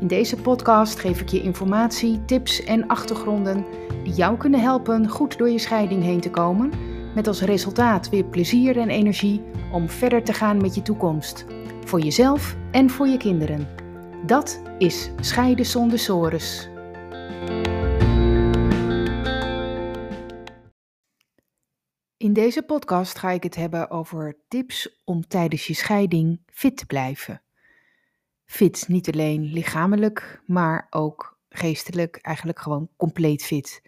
In deze podcast geef ik je informatie, tips en achtergronden die jou kunnen helpen goed door je scheiding heen te komen, met als resultaat weer plezier en energie om verder te gaan met je toekomst, voor jezelf en voor je kinderen. Dat is Scheiden zonder sores. In deze podcast ga ik het hebben over tips om tijdens je scheiding fit te blijven. Fit, niet alleen lichamelijk, maar ook geestelijk, eigenlijk gewoon compleet fit.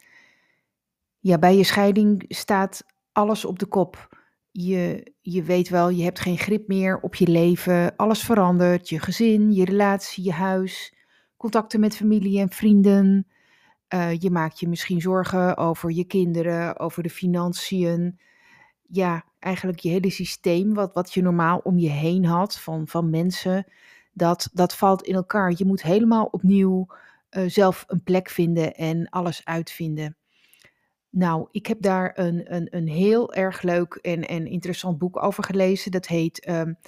Ja, bij je scheiding staat alles op de kop. Je, je weet wel, je hebt geen grip meer op je leven. Alles verandert. Je gezin, je relatie, je huis, contacten met familie en vrienden. Uh, je maakt je misschien zorgen over je kinderen, over de financiën. Ja, eigenlijk je hele systeem, wat, wat je normaal om je heen had van, van mensen, dat, dat valt in elkaar. Je moet helemaal opnieuw uh, zelf een plek vinden en alles uitvinden. Nou, ik heb daar een, een, een heel erg leuk en, en interessant boek over gelezen. Dat heet um,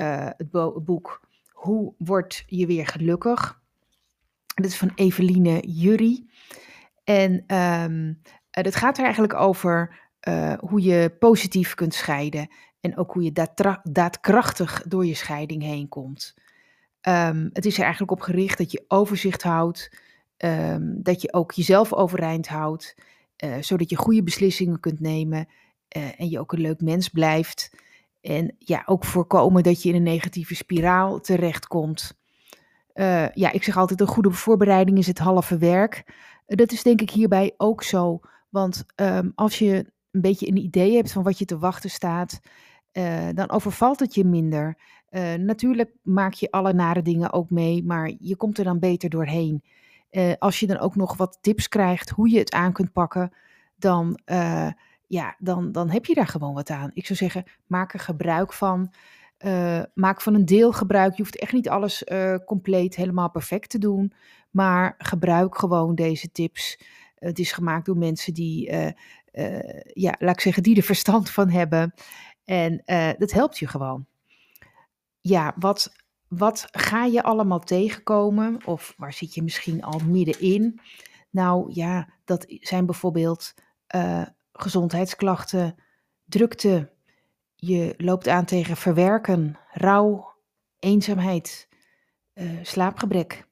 uh, het boek Hoe word je weer gelukkig? Dat is van Eveline Jury. En um, dat gaat er eigenlijk over hoe je positief kunt scheiden. En ook hoe je daad, daadkrachtig door je scheiding heen komt. Um, het is er eigenlijk op gericht dat je overzicht houdt. Um, dat je ook jezelf overeind houdt. Uh, zodat je goede beslissingen kunt nemen. Uh, en je ook een leuk mens blijft. En ja, ook voorkomen dat je in een negatieve spiraal terechtkomt. Uh, ja, ik zeg altijd: een goede voorbereiding is het halve werk. dat is denk ik hierbij ook zo. Want um, als je een beetje een idee hebt van wat je te wachten staat, dan overvalt het je minder. Uh, natuurlijk maak je alle nare dingen ook mee, maar je komt er dan beter doorheen. Uh, als je dan ook nog wat tips krijgt hoe je het aan kunt pakken, dan, ja, dan, dan heb je daar gewoon wat aan. Ik zou zeggen, maak er gebruik van. maak van een deel gebruik. Je hoeft echt niet alles compleet helemaal perfect te doen, maar gebruik gewoon deze tips. Het is gemaakt door mensen die ja, laat ik zeggen, die er verstand van hebben. En dat helpt je gewoon. Ja, wat, wat ga je allemaal tegenkomen? Of waar zit je misschien al middenin? Nou ja, dat zijn bijvoorbeeld uh, gezondheidsklachten, drukte. Je loopt aan tegen verwerken, rouw, eenzaamheid, slaapgebrek.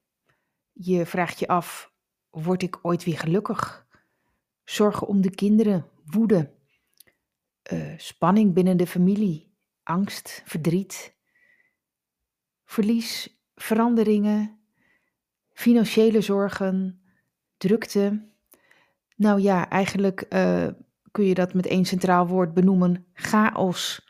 Je vraagt je af, word ik ooit weer gelukkig? zorgen om de kinderen, woede, uh, spanning binnen de familie, angst, verdriet, verlies, veranderingen, financiële zorgen, drukte. Nou ja, eigenlijk uh, kun je dat met één centraal woord benoemen: chaos.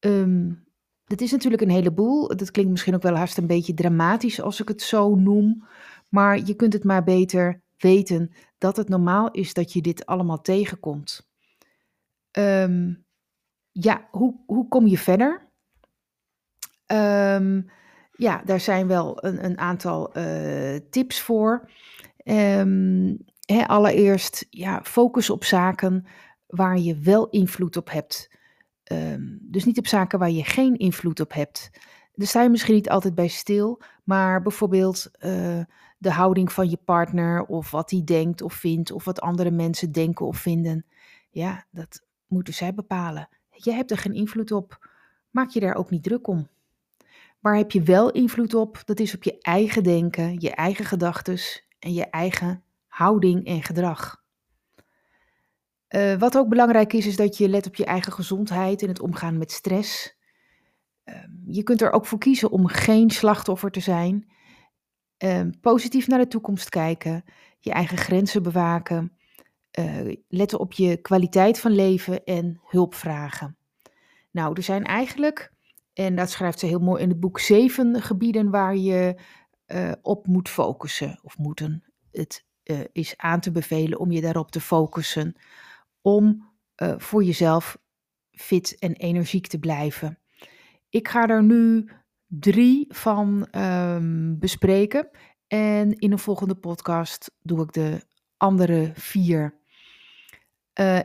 Um, dat is natuurlijk een heleboel. Dat klinkt misschien ook wel haast een beetje dramatisch als ik het zo noem. Maar je kunt het maar beter weten dat het normaal is dat je dit allemaal tegenkomt. Um, ja, hoe, hoe kom je verder? Um, ja, daar zijn wel een, een aantal uh, tips voor. Hè, allereerst, ja, focus op zaken waar je wel invloed op hebt. dus niet op zaken waar je geen invloed op hebt. Daar sta je misschien niet altijd bij stil, maar bijvoorbeeld uh, de houding van je partner of wat hij denkt of vindt of wat andere mensen denken of vinden. Ja, dat moeten zij bepalen. Je hebt er geen invloed op. Maak je daar ook niet druk om. Waar heb je wel invloed op? Dat is op je eigen denken, je eigen gedachten en je eigen houding en gedrag. Uh, wat ook belangrijk is, is dat je let op je eigen gezondheid en het omgaan met stress. Uh, je kunt er ook voor kiezen om geen slachtoffer te zijn Um, positief naar de toekomst kijken, je eigen grenzen bewaken, uh, letten op je kwaliteit van leven en hulp vragen. Nou, er zijn eigenlijk, en dat schrijft ze heel mooi in het boek, zeven gebieden waar je uh, op moet focussen of moeten. Het, uh, is aan te bevelen om je daarop te focussen. Om uh, voor jezelf fit en energiek te blijven. Ik ga er nu drie van um, bespreken. En in een volgende podcast doe ik de andere vier.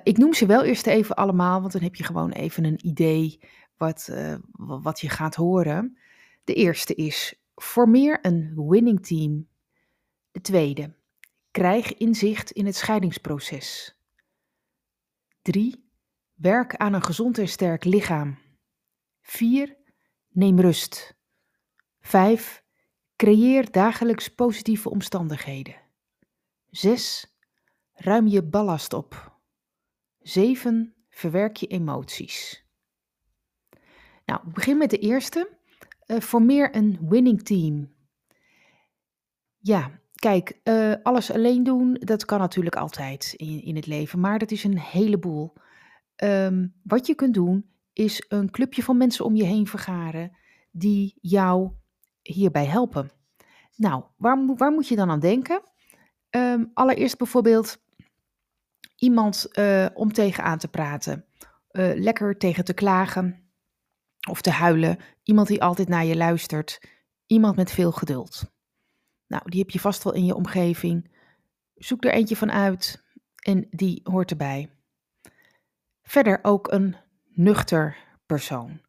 Ik noem ze wel eerst even allemaal, want dan heb je gewoon even een idee wat, uh, wat je gaat horen. De eerste is: formeer een winning team. De tweede: krijg inzicht in het scheidingsproces. 3. Werk aan een gezond en sterk lichaam. 4. Neem rust. 5. Creëer dagelijks positieve omstandigheden. 6. Ruim je ballast op. 7. Verwerk je emoties. Nou, begin met de eerste. Uh, formeer een winning team. Ja, kijk, uh, alles alleen doen, dat kan natuurlijk altijd in, in het leven, maar dat is een heleboel. Um, wat je kunt doen, is een clubje van mensen om je heen vergaren die jou hierbij helpen. Nou, waar, waar moet je dan aan denken? Um, allereerst bijvoorbeeld iemand uh, om tegenaan te praten, lekker tegen te klagen of te huilen, iemand die altijd naar je luistert, iemand met veel geduld. Nou, die heb je vast wel in je omgeving. Zoek er eentje van uit en die hoort erbij. Verder ook een nuchter persoon.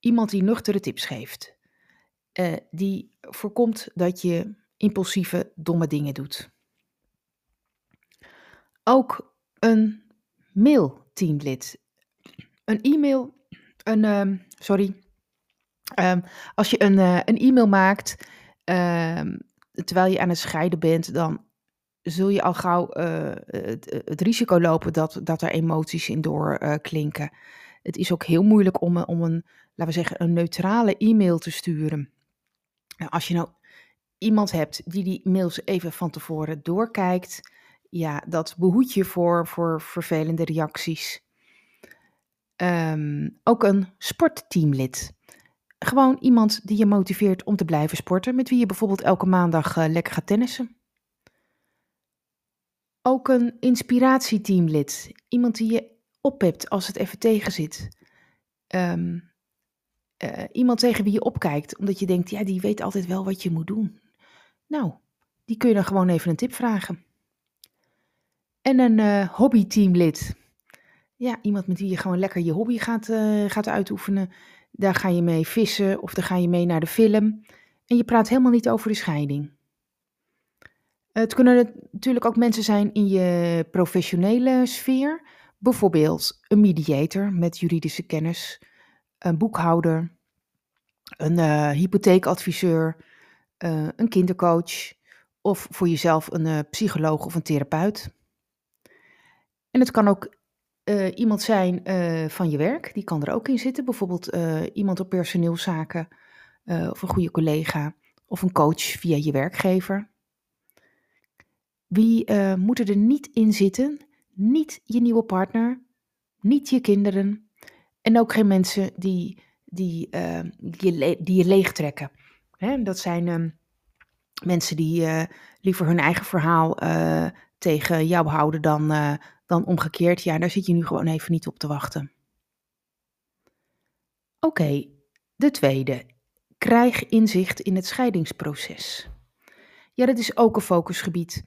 Iemand die nuchtere tips geeft. Uh, die voorkomt dat je impulsieve, domme dingen doet. Ook een mailteamlid. Een e-mail, een, uh, sorry. Um, als je een, uh, een e-mail maakt, uh, terwijl je aan het scheiden bent, dan zul je al gauw uh, het, het, risico lopen dat, dat er emoties in doorklinken. Uh, het is ook heel moeilijk om, om een, laten we zeggen, een neutrale e-mail te sturen. Nou, als je nou iemand hebt die die mails even van tevoren doorkijkt, ja, dat behoedt je voor, voor vervelende reacties. Um, ook een sportteamlid. Gewoon iemand die je motiveert om te blijven sporten, met wie je bijvoorbeeld elke maandag uh, lekker gaat tennissen. Ook een inspiratieteamlid. Iemand die je oppept als het even tegen zit. Um, uh, iemand tegen wie je opkijkt, omdat je denkt, ja, die weet altijd wel wat je moet doen. Nou, die kun je dan gewoon even een tip vragen. En een uh, hobbyteamlid. Ja, iemand met wie je gewoon lekker je hobby gaat, uh, gaat uitoefenen. Daar ga je mee vissen of daar ga je mee naar de film. En je praat helemaal niet over de scheiding. Het kunnen natuurlijk ook mensen zijn in je professionele sfeer. Bijvoorbeeld een mediator met juridische kennis, een boekhouder, een uh, hypotheekadviseur, uh, een kindercoach of voor jezelf een psycholoog of een therapeut. En het kan ook iemand zijn van je werk, die kan er ook in zitten. Bijvoorbeeld iemand op personeelszaken of een goede collega of een coach via je werkgever. Wie moeten er niet in zitten? Niet je nieuwe partner, niet je kinderen en ook geen mensen die, die, uh, je, die leegtrekken. Hè, dat zijn uh, mensen die liever hun eigen verhaal tegen jou houden dan, dan omgekeerd. Ja, daar zit je nu gewoon even niet op te wachten. Oké, de tweede. Krijg inzicht in het scheidingsproces. Ja, dat is ook een focusgebied.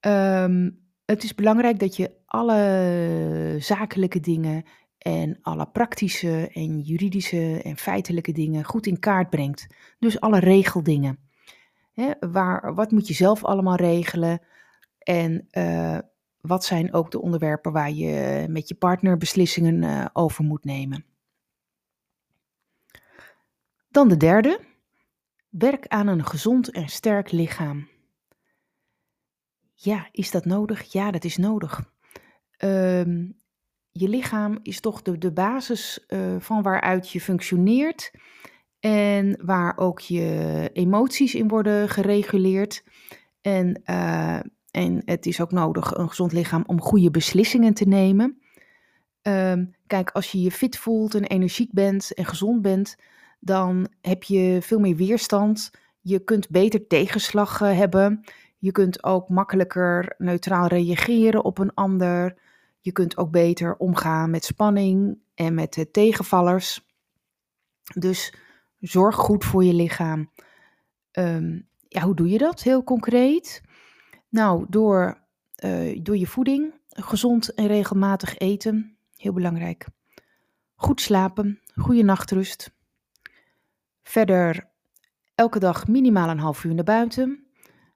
Um, het is belangrijk dat je alle zakelijke dingen en alle praktische en juridische en feitelijke dingen goed in kaart brengt. Dus alle regeldingen. Waar, wat moet je zelf allemaal regelen? En uh, wat zijn ook de onderwerpen waar je met je partner beslissingen uh, over moet nemen? Dan de derde. Werk aan een gezond en sterk lichaam. Ja, is dat nodig? Ja, dat is nodig. Um, je lichaam is toch de, de basis uh, van waaruit je functioneert en waar ook je emoties in worden gereguleerd. En, uh, en het is ook nodig, een gezond lichaam, om goede beslissingen te nemen. Um, kijk, als je je fit voelt en energiek bent en gezond bent, dan heb je veel meer weerstand. Je kunt beter tegenslag uh, hebben. Je kunt ook makkelijker neutraal reageren op een ander. Je kunt ook beter omgaan met spanning en met tegenvallers. Dus zorg goed voor je lichaam. Ehm, ja, hoe doe je dat heel concreet? Nou, door, uh, door je voeding, gezond en regelmatig eten, heel belangrijk. Goed slapen, goede nachtrust. Verder elke dag minimaal een half uur naar buiten.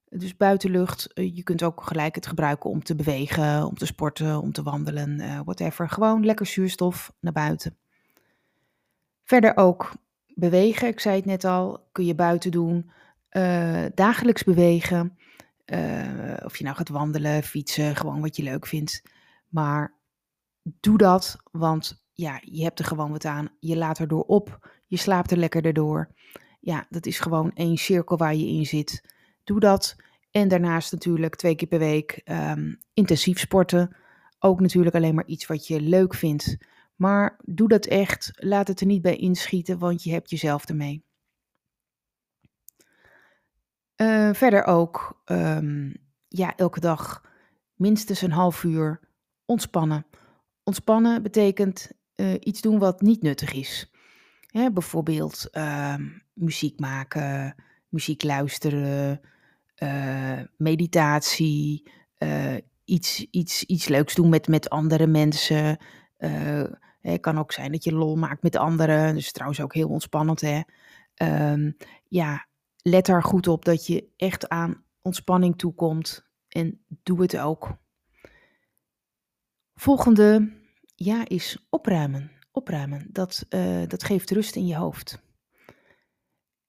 Dus buitenlucht, eh, je kunt ook gelijk het gebruiken om te bewegen, om te sporten, om te wandelen, uh, whatever. Gewoon lekker zuurstof naar buiten. Verder ook bewegen, ik zei het net al, kun je buiten doen. Dagelijks bewegen. Of je nou gaat wandelen, fietsen, gewoon wat je leuk vindt. Maar doe dat, want ja, je hebt er gewoon wat aan. Je laat erdoor op, je slaapt er lekker erdoor. Ja, dat is gewoon één cirkel waar je in zit. Doe dat. En daarnaast natuurlijk twee keer per week um, intensief sporten. Ook natuurlijk alleen maar iets wat je leuk vindt. Maar doe dat echt. Laat het er niet bij inschieten, want je hebt jezelf ermee. Uh, verder ook, um, ja, elke dag minstens een half uur ontspannen. Ontspannen betekent uh, iets doen wat niet nuttig is. Bijvoorbeeld uh, muziek maken, muziek luisteren, uh, meditatie, iets, iets, iets leuks doen met, met andere mensen. het kan ook zijn dat je lol maakt met anderen. Dus trouwens ook heel ontspannend. Hè? Um, ja, let er goed op dat je echt aan ontspanning toekomt. En doe het ook. Volgende ja is opruimen. Opruimen, dat, uh, dat geeft rust in je hoofd.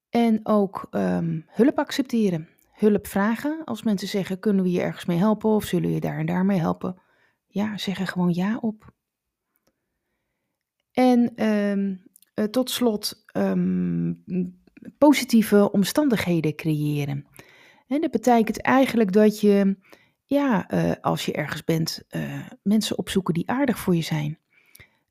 En ook um, hulp accepteren. Hulp vragen. Als mensen zeggen, kunnen we je ergens mee helpen of zullen we je daar en daar mee helpen? Ja, zeg er gewoon ja op. En um, uh, tot slot um, positieve omstandigheden creëren. En dat betekent eigenlijk dat je ja, uh, als je ergens bent, uh, mensen opzoeken die aardig voor je zijn.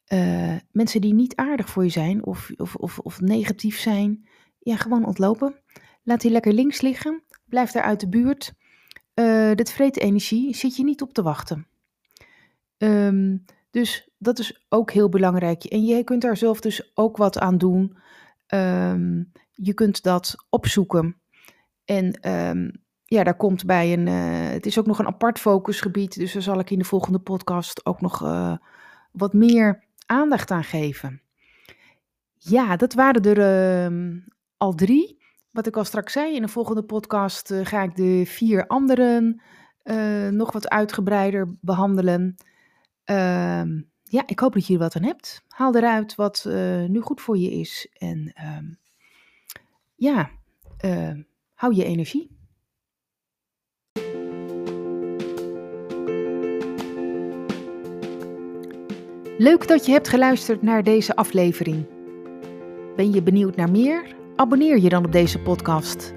Uh, mensen die niet aardig voor je zijn of, of, of, of negatief zijn, ja, gewoon ontlopen. Laat die lekker links liggen. Blijf daar uit de buurt. dit vreet energie, zit je niet op te wachten. Um, dus dat is ook heel belangrijk. En je kunt daar zelf dus ook wat aan doen. Um, je kunt dat opzoeken. En um, ja, daar komt bij een. Uh, het is ook nog een apart focusgebied. Dus daar zal ik in de volgende podcast ook nog uh, wat meer aandacht aan geven. Ja, dat waren er uh, al drie. Wat ik al straks zei, in de volgende podcast uh, ga ik de vier anderen nog wat uitgebreider behandelen. Ehm, ja, ik hoop dat je er wat aan hebt. Haal eruit wat nu goed voor je is. En ehm, ja, hou je energie. Leuk dat je hebt geluisterd naar deze aflevering. Ben je benieuwd naar meer? Abonneer je dan op deze podcast.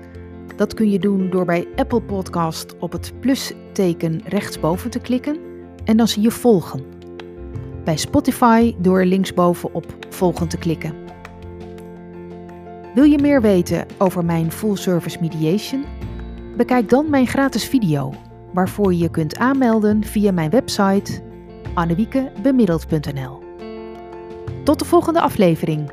Dat kun je doen door bij Apple Podcast op het plusteken rechtsboven te klikken en dan zie je volgen. Bij Spotify door linksboven op volgen te klikken. Wil je meer weten over mijn full service mediation? Bekijk dan mijn gratis video, waarvoor je je kunt aanmelden via mijn website annewiekebemiddeld.nl. Tot de volgende aflevering.